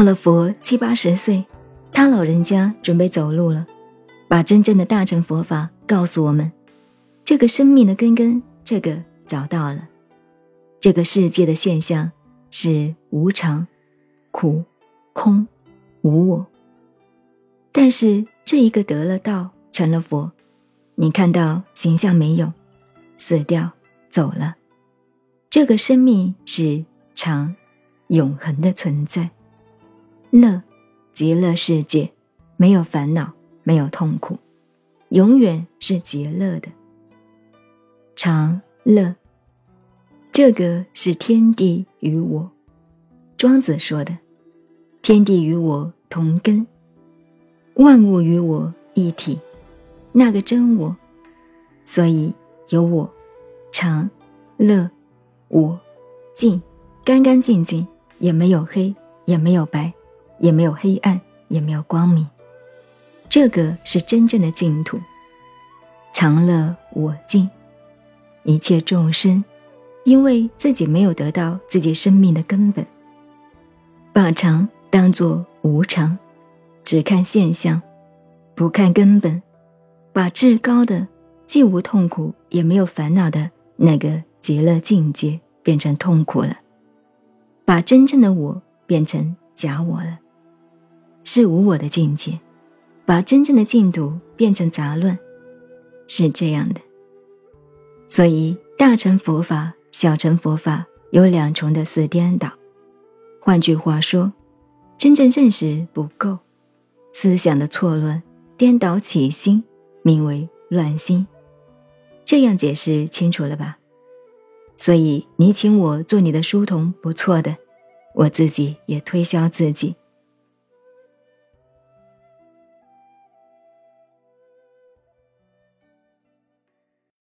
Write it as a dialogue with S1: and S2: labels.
S1: 到了佛七八十岁，他老人家准备走路了，把真正的大乘佛法告诉我们。这个生命的根根，这个找到了。这个世界的现象是无常、苦、空、无我。但是这一个得了道，成了佛，你看到形象没有？死掉，走了。这个生命是常、永恒的存在。乐，极乐世界，没有烦恼，没有痛苦，永远是极乐的。常乐。这个是天地与我，庄子说的：“天地与我同根，万物与我一体。”那个真我，所以有我，常乐，我净，干干净净，也没有黑，也没有白，也没有黑暗，也没有光明。这个是真正的净土。常乐我净，一切众生。因为自己没有得到自己生命的根本，把常当作无常，只看现象，不看根本，把至高的既无痛苦也没有烦恼的那个极乐境界变成痛苦了，把真正的我变成假我了，是无我的境界，把真正的净土变成杂乱，是这样的。所以大乘佛法。小乘佛法有两重的四颠倒，换句话说，真正认识不够，思想的错乱，颠倒起心，名为乱心。这样解释清楚了吧？所以你请我做你的书童，不错的，我自己也推销自己，